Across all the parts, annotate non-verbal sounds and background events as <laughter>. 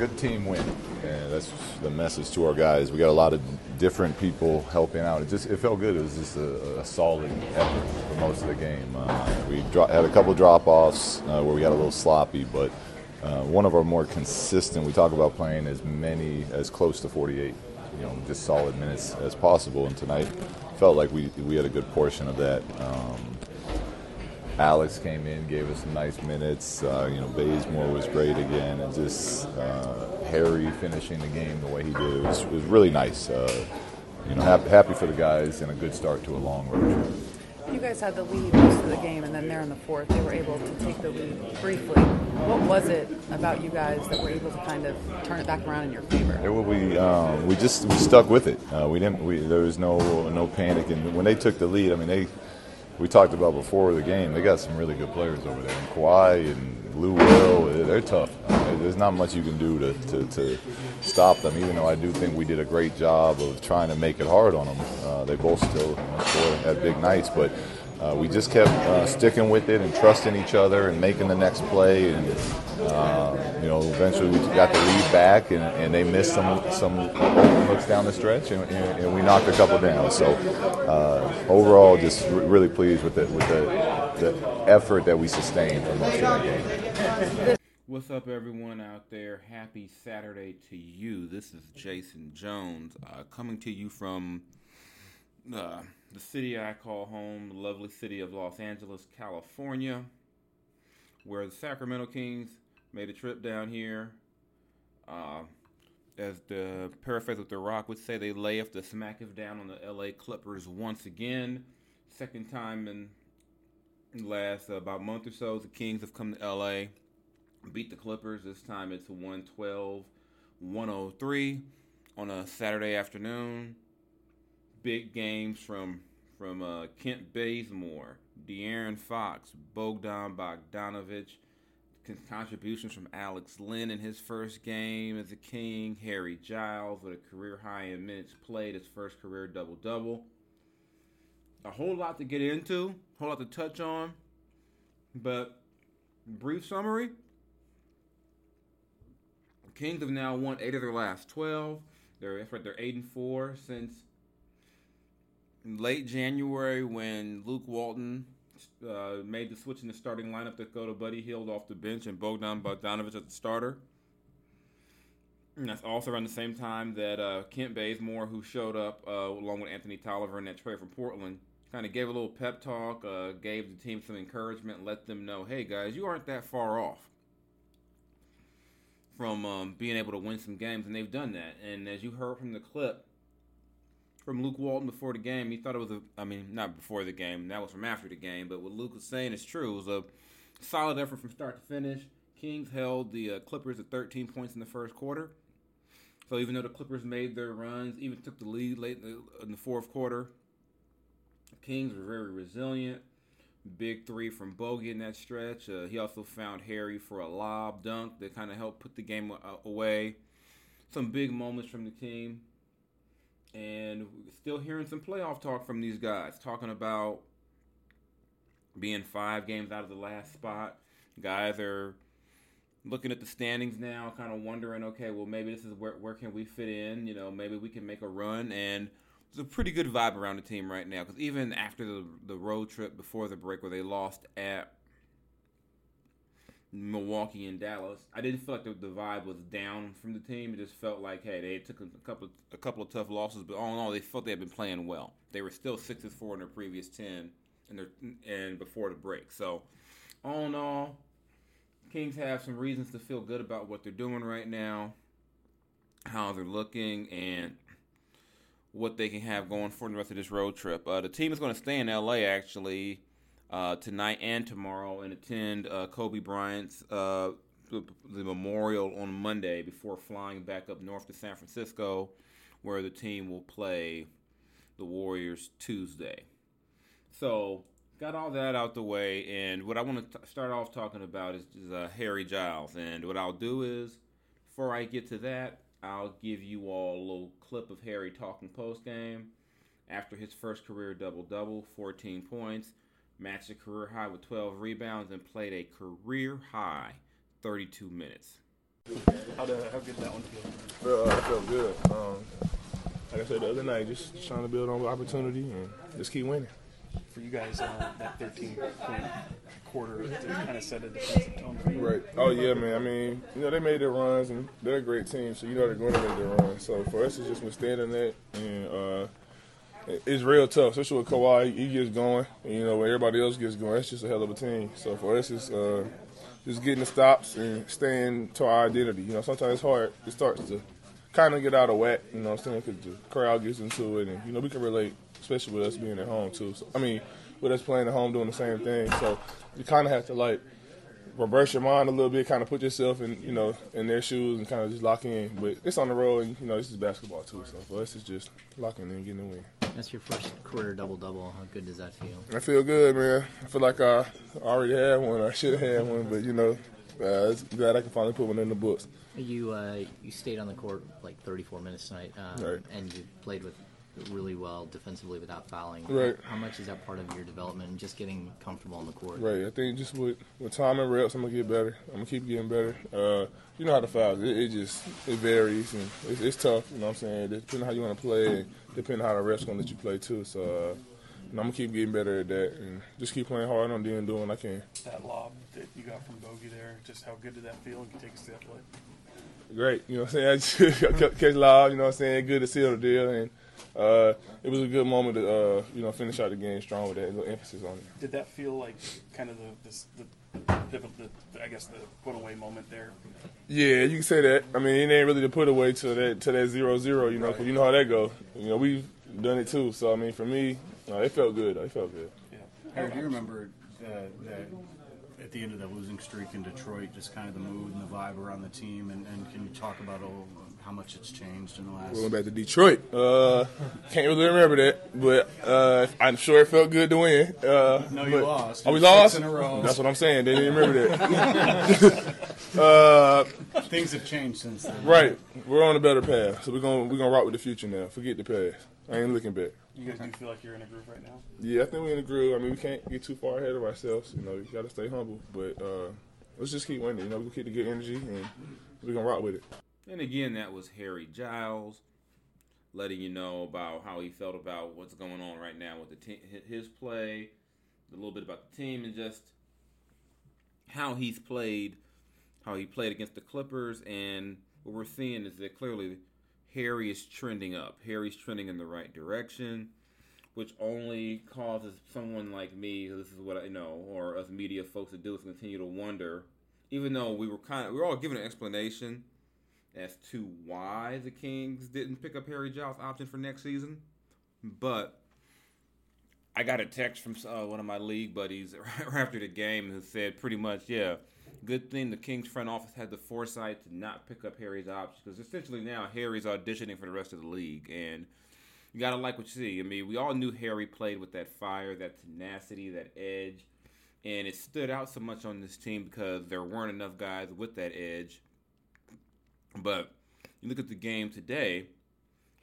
good team win, and that's the message to our guys. We got a lot of different people helping out. It just it felt good. It was just a, a solid effort for most of the game. Uh, we dro- had a couple drop offs uh, where we got a little sloppy, but uh, one of our more consistent. We talk about playing as many as close to 48, you know, just solid minutes as possible. And tonight felt like we we had a good portion of that. Um, Alex came in, gave us some nice minutes. Uh, you know, Bazemore was great again, and just uh, Harry finishing the game the way he did it was, was really nice. Uh, you know, happy, happy for the guys and a good start to a long road trip. You guys had the lead most of the game, and then there in the fourth, they were able to take the lead briefly. What was it about you guys that were able to kind of turn it back around in your favor? It, we um, we just we stuck with it. Uh, we didn't. We, there was no no panic, and when they took the lead, I mean they we talked about before the game, they got some really good players over there. And Kawhi and Lou Will, they're tough. There's not much you can do to, to, to, stop them, even though I do think we did a great job of trying to make it hard on them. Uh, they both still you know, score at big nights, but uh, we just kept uh, sticking with it and trusting each other and making the next play. And uh, you know, eventually we got the lead back, and, and they missed some some looks down the stretch, and, and, and we knocked a couple down. So uh, overall, just r- really pleased with the with the, the effort that we sustained for most of that game. What's up, everyone out there? Happy Saturday to you. This is Jason Jones uh, coming to you from uh, the city I call home, the lovely city of Los Angeles, California, where the Sacramento Kings made a trip down here. Uh, as the paraphrase of The Rock would say, they left the smack of down on the LA Clippers once again. Second time in the last uh, about month or so, the Kings have come to LA, beat the Clippers. This time it's 112 103 on a Saturday afternoon big games from from uh, Kent Bazemore, De'Aaron Fox, Bogdan Bogdanovich, contributions from Alex Len in his first game as a King, Harry Giles with a career high in minutes played, his first career double double. A whole lot to get into, a whole lot to touch on, but brief summary. Kings have now won eight of their last twelve. They're they're eight and four since late January when Luke Walton uh, made the switch in the starting lineup to go to Buddy Hield off the bench and Bogdan Bogdanovich as the starter. And that's also around the same time that uh, Kent Bazemore, who showed up uh, along with Anthony Tolliver in that trade from Portland, kind of gave a little pep talk, uh, gave the team some encouragement, let them know, hey guys, you aren't that far off from um, being able to win some games, and they've done that. And as you heard from the clip, from Luke Walton before the game. He thought it was a, I mean, not before the game. That was from after the game. But what Luke was saying is true. It was a solid effort from start to finish. Kings held the uh, Clippers at 13 points in the first quarter. So even though the Clippers made their runs, even took the lead late in the, in the fourth quarter, Kings were very resilient. Big three from Bogey in that stretch. Uh, he also found Harry for a lob dunk that kind of helped put the game away. Some big moments from the team and still hearing some playoff talk from these guys talking about being five games out of the last spot. Guys are looking at the standings now, kind of wondering, okay, well maybe this is where where can we fit in? You know, maybe we can make a run. And there's a pretty good vibe around the team right now because even after the the road trip before the break where they lost at Milwaukee and Dallas. I didn't feel like the, the, vibe was down from the team. It just felt like, hey, they took a, couple a couple of tough losses, but all in all, they felt they had been playing well. They were still six and four in their previous ten, and their and before the break. So, all in all, Kings have some reasons to feel good about what they're doing right now, how they're looking, and what they can have going for the rest of this road trip. Uh, the team is going to stay in LA actually uh, tonight and tomorrow and attend uh, Kobe Bryant's uh, the, the, memorial on Monday before flying back up north to San Francisco, where the team will play the Warriors Tuesday. So, got all that out the way, and what I want to start off talking about is, is uh, Harry Giles. And what I'll do is, before I get to that, I'll give you all a little clip of Harry talking post game after his first career double double, 14 points matched a career high with 12 rebounds, and played a career high 32 minutes. How, did, how good did that one feel? Well, uh, I felt good. Um, like I said the other night, just trying to build on opportunity and just keep winning. For you guys, uh, that 13 point quarter to kind of set a defensive tone for you. Right. Oh yeah, man. I mean, you know they made their runs and they're a great team, so you know they're going to make their runs. So for us, it's just withstanding that, and uh, it's real tough, especially with Kawhi. He gets going, and, you know when everybody else gets going, that's just a hell of a team. So for us, it's uh, just getting the stops and staying to our identity. You know, sometimes it's hard. It starts to kind of get out of whack. You know, what I'm saying because the crowd gets into it, and you know we can relate, especially with us being at home too. So I mean, with us playing at home doing the same thing. So you kind of have to like reverse your mind a little bit, kind of put yourself in, you know, in their shoes and kind of just lock in. But it's on the road, and you know, this is basketball too. So for us, it's just locking in, getting the win. That's your first career double double. How good does that feel? I feel good, man. I feel like I already had one. I should have had one, but you know, uh, it's glad I can finally put one in the books. You uh, you stayed on the court like 34 minutes tonight, um, Right. and you played with really well defensively without fouling. Right. How much is that part of your development and just getting comfortable on the court? Right. I think just with, with time and reps, I'm gonna get better. I'm gonna keep getting better. Uh, you know how the fouls. It, it just it varies and it's, it's tough. You know what I'm saying? Depending on how you want to play, and depending on how the refs gonna let you play too. So uh, I'm gonna keep getting better at that and just keep playing hard on D and doing what I can. That lob that you got from Bogey there, just how good did that feel? You take to that play. Great. You know what I'm saying? <laughs> I just catch loud. You know what I'm saying? Good to seal the deal and. Uh, it was a good moment to, uh, you know, finish out the game strong with that little emphasis on it. Did that feel like kind of the this, the, the, the I guess the put away moment there? Yeah, you can say that. I mean, it ain't really the put away to that to that zero zero, you know, 'cause you know how that go. You know, we've done it too. So I mean, for me, uh, it felt good. It felt good. Yeah. Harry, do you remember uh, that at the end of that losing streak in Detroit, just kind of the mood and the vibe around the team, and, and can you talk about oh, how much it's changed in the last? We went back to Detroit. Uh, can't really remember that, but uh, I'm sure it felt good to win. Uh, No, you lost. Oh, we lost. in a row. That's what I'm saying. They didn't remember that. <laughs> uh, Things have changed since then. right, we're on a better path, so we're gonna we're gonna rock with the future now. Forget the past. I ain't looking back. You guys do feel like you're in a groove right now? Yeah, I think we're in a groove. I mean, we can't get too far ahead of ourselves. You know, you got to stay humble. But uh, let's just keep winning. You know, we keep the good energy and we're gonna rock with it. And again, that was Harry Giles letting you know about how he felt about what's going on right now with the te- his play, a little bit about the team, and just how he's played, how he played against the Clippers. And what we're seeing is that clearly Harry is trending up. Harry's trending in the right direction, which only causes someone like me, this is what I know, or us media folks to do, is continue to wonder. Even though we were kind of, we were all given an explanation as to why the Kings didn't pick up Harry Giles' option for next season. But I got a text from uh, one of my league buddies <laughs> after the game who said pretty much, yeah, good thing the Kings front office had the foresight to not pick up Harry's option because essentially now Harry's auditioning for the rest of the league and. You gotta like what you see. I mean, we all knew Harry played with that fire, that tenacity, that edge, and it stood out so much on this team because there weren't enough guys with that edge but you look at the game today,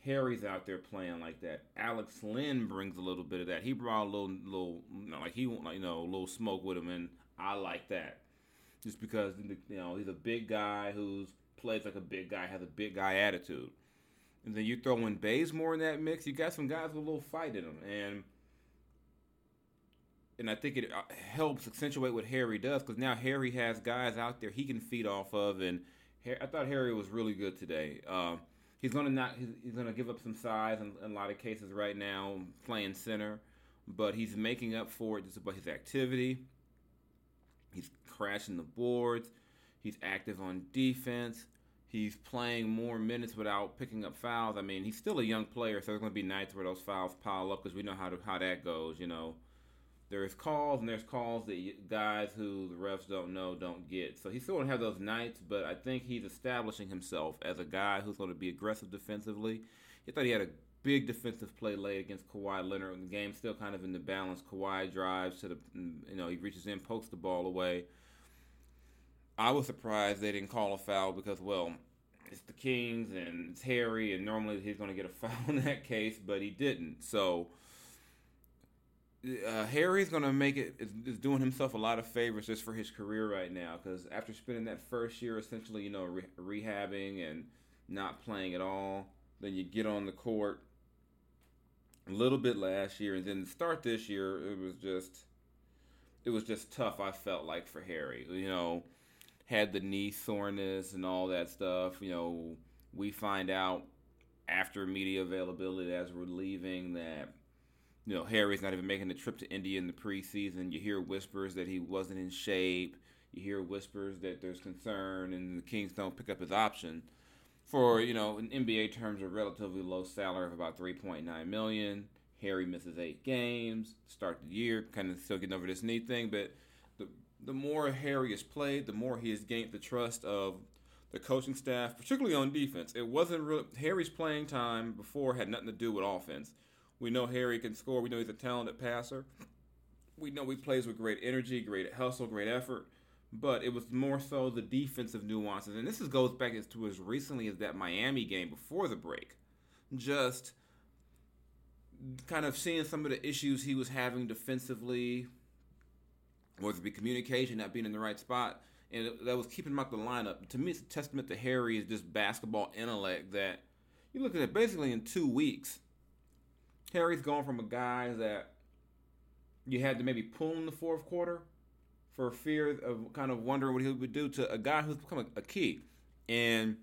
Harry's out there playing like that. Alex Len brings a little bit of that. He brought a little, little, you know, like he, like, you know, a little smoke with him, and I like that. Just because you know he's a big guy who's plays like a big guy, has a big guy attitude, and then you throw in Bazemore in that mix. You got some guys with a little fight in them, and and I think it uh, helps accentuate what Harry does because now Harry has guys out there he can feed off of, and I thought Harry was really good today. Um, he's gonna not he's gonna give up some size in, in a lot of cases right now playing center, but he's making up for it just by his activity. He's crashing the boards. He's active on defense. He's playing more minutes without picking up fouls. I mean, he's still a young player, so there's going to be nights where those fouls pile up because we know how to, how that goes. You know, there's calls and there's calls that guys who the refs don't know don't get. So he's still to have those nights, but I think he's establishing himself as a guy who's going to be aggressive defensively. He thought he had a big defensive play late against Kawhi Leonard. The game's still kind of in the balance. Kawhi drives to the, you know, he reaches in, pokes the ball away. I was surprised they didn't call a foul because, well, it's the Kings and it's Harry, and normally he's going to get a <laughs> foul in that case, but he didn't. So uh, Harry's gonna make it is, is doing himself a lot of favors just for his career right now because after spending that first year essentially you know re- rehabbing and not playing at all, then you get on the court a little bit last year and then start this year it was just it was just tough. I felt like for Harry, you know, had the knee soreness and all that stuff. You know, we find out after media availability as we're leaving that you know, Harry's not even making the trip to India in the preseason. You hear whispers that he wasn't in shape. You hear whispers that there's concern and the Kings don't pick up his option for, you know, in NBA terms, a relatively low salary of about 3.9 million. Harry misses eight games, start the year, kind of still getting over this knee thing. But the the more Harry has played, the more he has gained the trust of the coaching staff, particularly on defense. It wasn't real. Harry's playing time before had nothing to do with offense. We know Harry can score. We know he's a talented passer. We know he plays with great energy, great hustle, great effort. But it was more so the defensive nuances, and this is, goes back as to as recently as that Miami game before the break. Just kind of seeing some of the issues he was having defensively, whether it be communication, not being in the right spot, and that was keeping him out the lineup. To me, it's a testament to Harry's just basketball intellect that you look at it basically in two weeks Harry's gone from a guy that you had to maybe pull in the fourth quarter for fear of kind of wondering what he would do to a guy who's become a, a key. And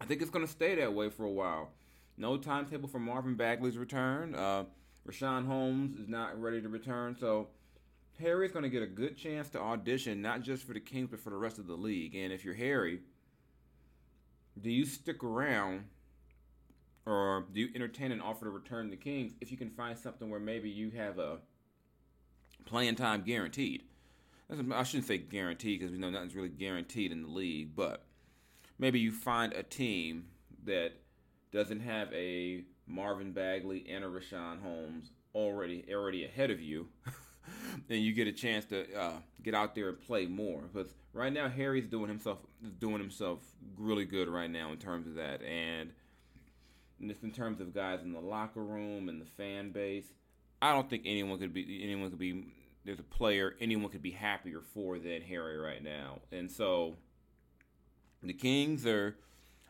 I think it's going to stay that way for a while. No timetable for Marvin Bagley's return. Uh, Richaun Holmes is not ready to return. So Harry's going to get a good chance to audition, not just for the Kings, but for the rest of the league. And if you're Harry, do you stick around or do you entertain an offer to return the Kings if you can find something where maybe you have a playing time guaranteed? I shouldn't say guaranteed because we know nothing's really guaranteed in the league, but maybe you find a team that doesn't have a Marvin Bagley and a Richaun Holmes already already ahead of you, <laughs> and you get a chance to uh, get out there and play more. Because right now Harry's doing himself doing himself really good right now in terms of that, and just in terms of guys in the locker room and the fan base, I don't think anyone could be anyone could be there's a player anyone could be happier for than Harry right now. And so the Kings are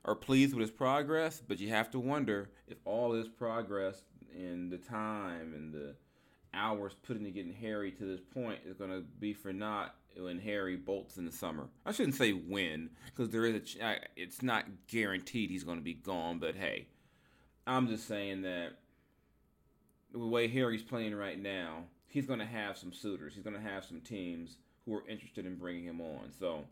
are pleased with his progress, but you have to wonder if all this progress and the time and the hours put into getting Harry to this point is going to be for naught when Harry bolts in the summer. I shouldn't say when because there is a it's not guaranteed he's going to be gone, but hey, I'm just saying that the way Harry's playing right now, he's going to have some suitors. He's going to have some teams who are interested in bringing him on. So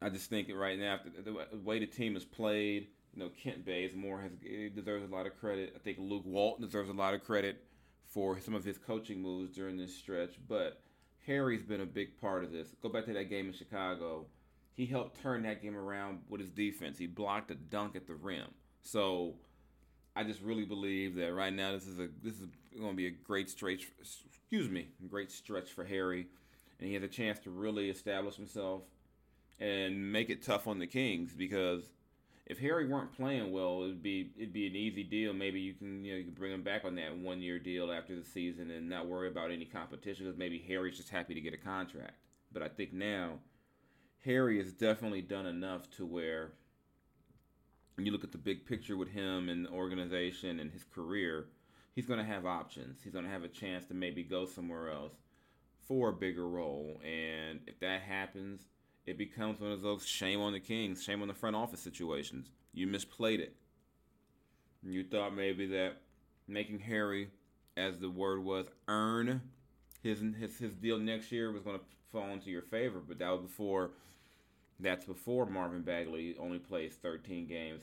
I just think that right now, the way the team has played, you know, Kent Bazemore has deserves a lot of credit. I think Luke Walton deserves a lot of credit for some of his coaching moves during this stretch. But Harry's been a big part of this. Go back to that game in Chicago. He helped turn that game around with his defense. He blocked a dunk at the rim. So I just really believe that right now this is a this is going to be a great stretch. Excuse me, great stretch for Harry, and he has a chance to really establish himself and make it tough on the Kings because if Harry weren't playing well, it'd be it'd be an easy deal. Maybe you can you know you can bring him back on that one year deal after the season and not worry about any competition because maybe Harry's just happy to get a contract. But I think now Harry has definitely done enough to where and you look at the big picture with him and the organization and his career, he's going to have options. He's going to have a chance to maybe go somewhere else for a bigger role. And if that happens, it becomes one of those shame on the Kings, shame on the front office situations. You misplayed it. You thought maybe that making Harry, as the word was, earn his his his deal next year was going to fall into your favor, but that was before that's before Marvin Bagley only plays 13 games,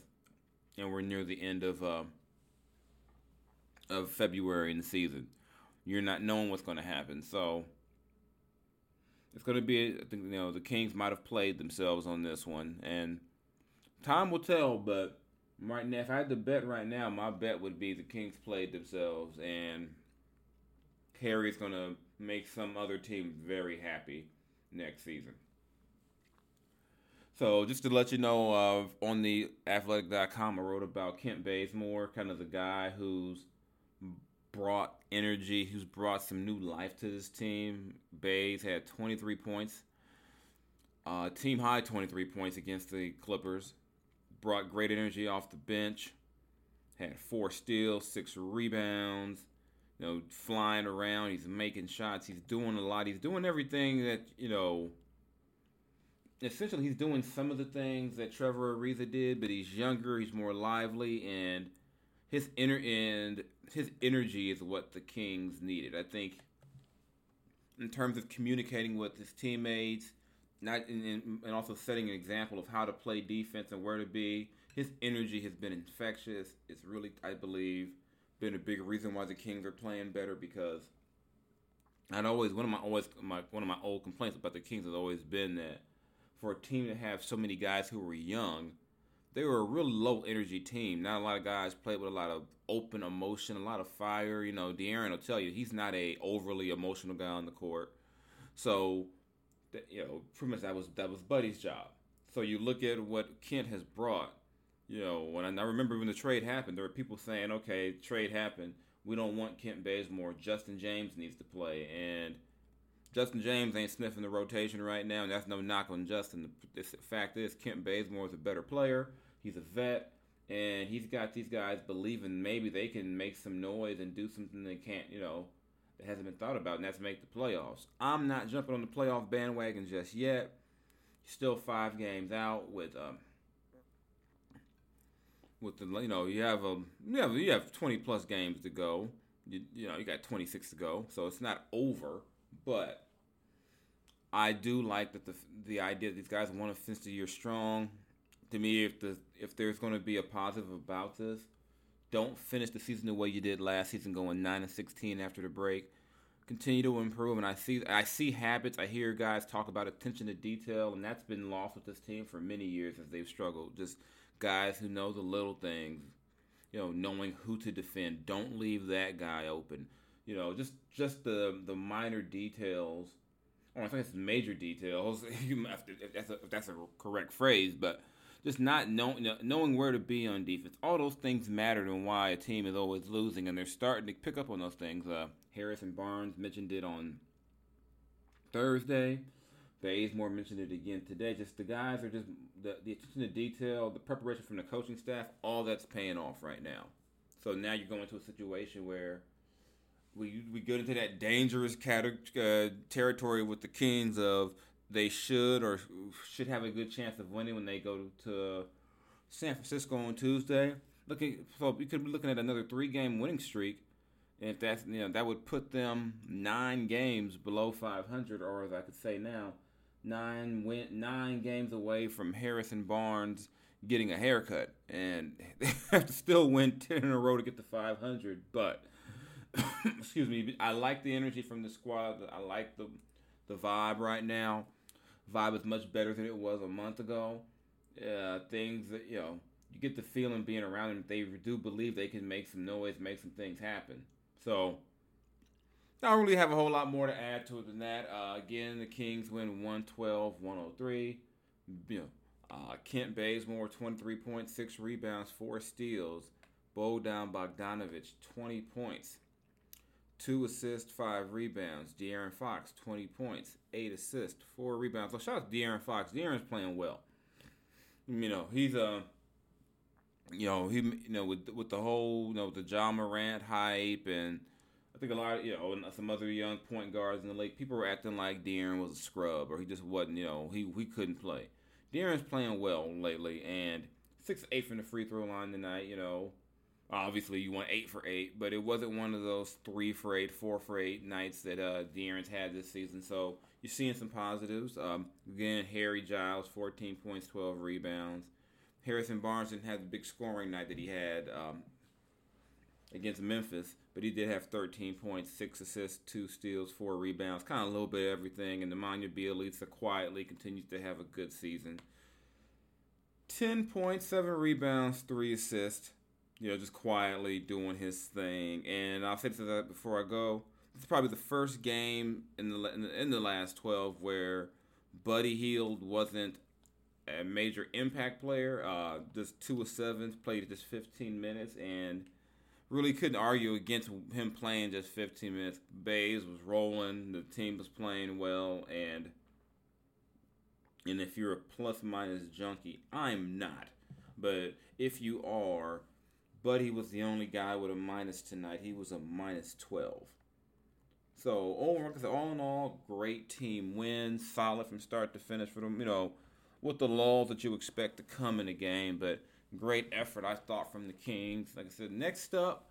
and we're near the end of uh, of February in the season. You're not knowing what's going to happen, so it's going to be. I think you know the Kings might have played themselves on this one, and time will tell. But right now, if I had to bet right now, my bet would be the Kings played themselves, and Harry's going to make some other team very happy next season. So just to let you know, uh, on the athletic.com, I wrote about Kent Bazemore, kind of the guy who's brought energy, who's brought some new life to this team. Bays had 23 points, uh, team high 23 points against the Clippers. Brought great energy off the bench. Had four steals, six rebounds. You know, flying around. He's making shots. He's doing a lot. He's doing everything that you know. Essentially, he's doing some of the things that Trevor Ariza did, but he's younger. He's more lively, and his inner and his energy is what the Kings needed. I think, in terms of communicating with his teammates, not in, and also setting an example of how to play defense and where to be. His energy has been infectious. It's really, I believe, been a big reason why the Kings are playing better because I'd always one of my always my one of my old complaints about the Kings has always been that for a team to have so many guys who were young, they were a real low energy team. Not a lot of guys played with a lot of open emotion, a lot of fire. You know, De'Aaron will tell you he's not a overly emotional guy on the court. So, you know, pretty much that was that was Buddy's job. So you look at what Kent has brought you know, when I, I, remember when the trade happened, there were people saying, "Okay, trade happened. We don't want Kent Bazemore. Justin James needs to play." And Justin James ain't sniffing the rotation right now, and that's no knock on Justin. The fact is, Kent Bazemore is a better player. He's a vet, and he's got these guys believing maybe they can make some noise and do something they can't, you know, that hasn't been thought about, and that's make the playoffs. I'm not jumping on the playoff bandwagon just yet. Still five games out with. Um, with the you know you have a you have you have 20 plus games to go. You, you know you got 26 to go, so it's not over. But I do like that the the idea that these guys want to finish the year strong. To me, if the if there's going to be a positive about this, don't finish the season the way you did last season, going nine and 16 after the break. Continue to improve, and I see I see habits. I hear guys talk about attention to detail, and that's been lost with this team for many years as they've struggled. Just guys who know the little things, you know, knowing who to defend. Don't leave that guy open. You know, just just the the minor details. Or I think it's major details. <laughs> if that's a, if that's a correct phrase, but just not knowing knowing where to be on defense. All those things matter and why a team is always losing, and they're starting to pick up on those things. Uh, and Barnes mentioned it on Thursday. Bazemore mentioned it again today. Just the guys are just the, the attention to detail, the preparation from the coaching staff, all that's paying off right now. So now you're going to a situation where we we get into that dangerous uh, territory with the Kings of they should or should have a good chance of winning when they go to San Francisco on Tuesday. Looking, so we could be looking at another three-game winning streak, and if that's you know that would put them nine games below 500, or as I could say now, nine went nine games away from Harrison Barnes getting a haircut, and <laughs> they have to still win ten in a row to get to 500. But <coughs> excuse me, I like the energy from the squad. I like the the vibe right now. Vibe is much better than it was a month ago. Uh, things that you know, you get the feeling being around them. They do believe they can make some noise, make some things happen. So I don't really have a whole lot more to add to it than that. Uh, again, the Kings win 112 103. You know, uh, Kent Bazemore, 23.6 rebounds, 4 steals. Bogdan Bogdanovich, 20 points, 2 assists, 5 rebounds. De'Aaron Fox, 20 points, 8 assists, 4 rebounds. So shout out to De'Aaron Fox. De'Aaron's playing well. You know, he's a. Uh, you know, he you know with with the whole you know the Ja Morant hype and I think a lot of you know some other young point guards in the league, people were acting like De'Aaron was a scrub or he just wasn't. You know, he he couldn't play. De'Aaron's playing well lately, and six eight from the free throw line tonight. You know, obviously you want eight for eight, but it wasn't one of those three for eight, four for eight nights that uh, De'Aaron's had this season. So you're seeing some positives. Um, again, Harry Giles, 14 points, 12 rebounds. Harrison Barnes didn't have the big scoring night that he had um, against Memphis, but he did have 13 points, six assists, two steals, four rebounds, kind of a little bit of everything. And Nemanja Bjelica quietly continues to have a good season. 10 points, seven rebounds, three assists. You know, just quietly doing his thing. And I'll say to that before I go. This is probably the first game in the in the, last 12 where Buddy Hield wasn't a major impact player. Uh, just two of seven, played just 15 minutes, and really couldn't argue against him playing just 15 minutes. Bays was rolling, the team was playing well, and and if you're a plus minus junkie, I'm not. But if you are, Buddy was the only guy with a minus tonight. He was a minus 12. So overall, all in all, great team win, solid from start to finish for them. You know, with the lulls that you expect to come in a game, but great effort I thought from the Kings. Like I said, next up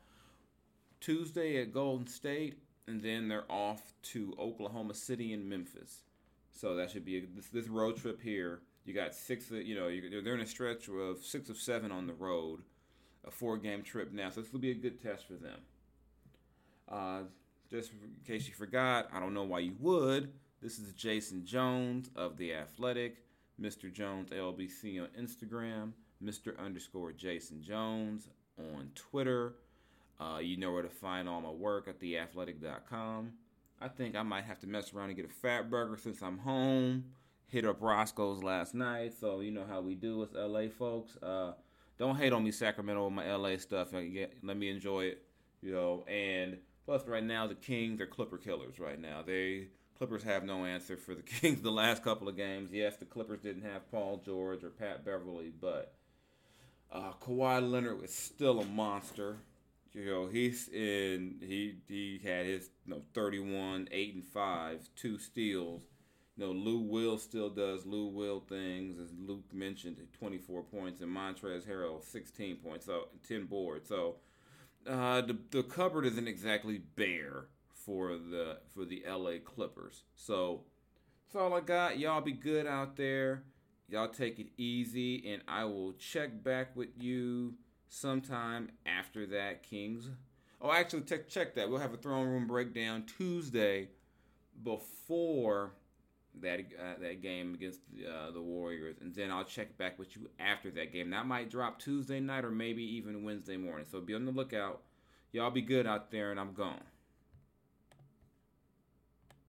Tuesday at Golden State, and then they're off to Oklahoma City and Memphis. So that should be a, this, this road trip here. You got six, you know, they're in a stretch of six of seven on the road, a four-game trip now. So this will be a good test for them. Uh, just in case you forgot, I don't know why you would. This is Jason Jones of The Athletic, Mr. Jones LBC on Instagram, Mr. underscore Jason Jones on Twitter. Uh, you know where to find all my work at theathletic.com. I think I might have to mess around and get a Fatburger since I'm home. Hit up Roscoe's last night, so you know how we do as LA folks. Uh, don't hate on me, Sacramento, with my LA stuff. Let me enjoy it, you know. And plus, right now the Kings are Clipper killers. Right now, they Clippers have no answer for the <laughs> Kings the last couple of games. Yes, the Clippers didn't have Paul George or Pat Beverley, but uh, Kawhi Leonard was still a monster. You know, he's in. He he had his you know 31, eight and five, two steals. Know, Lou Will still does Lou Will things, as Luke mentioned, 24 points, and Montrezl Harrell 16 points, so 10 boards. So uh, the the cupboard isn't exactly bare for the for the LA Clippers. So that's all I got. Y'all be good out there. Y'all take it easy, and I will check back with you sometime after that, Kings. Oh, actually, check check that. We'll have a throne room breakdown Tuesday before that uh, that game against uh, the Warriors, and then I'll check back with you after that game. That might drop Tuesday night or maybe even Wednesday morning. So be on the lookout. Y'all be good out there, and I'm gone.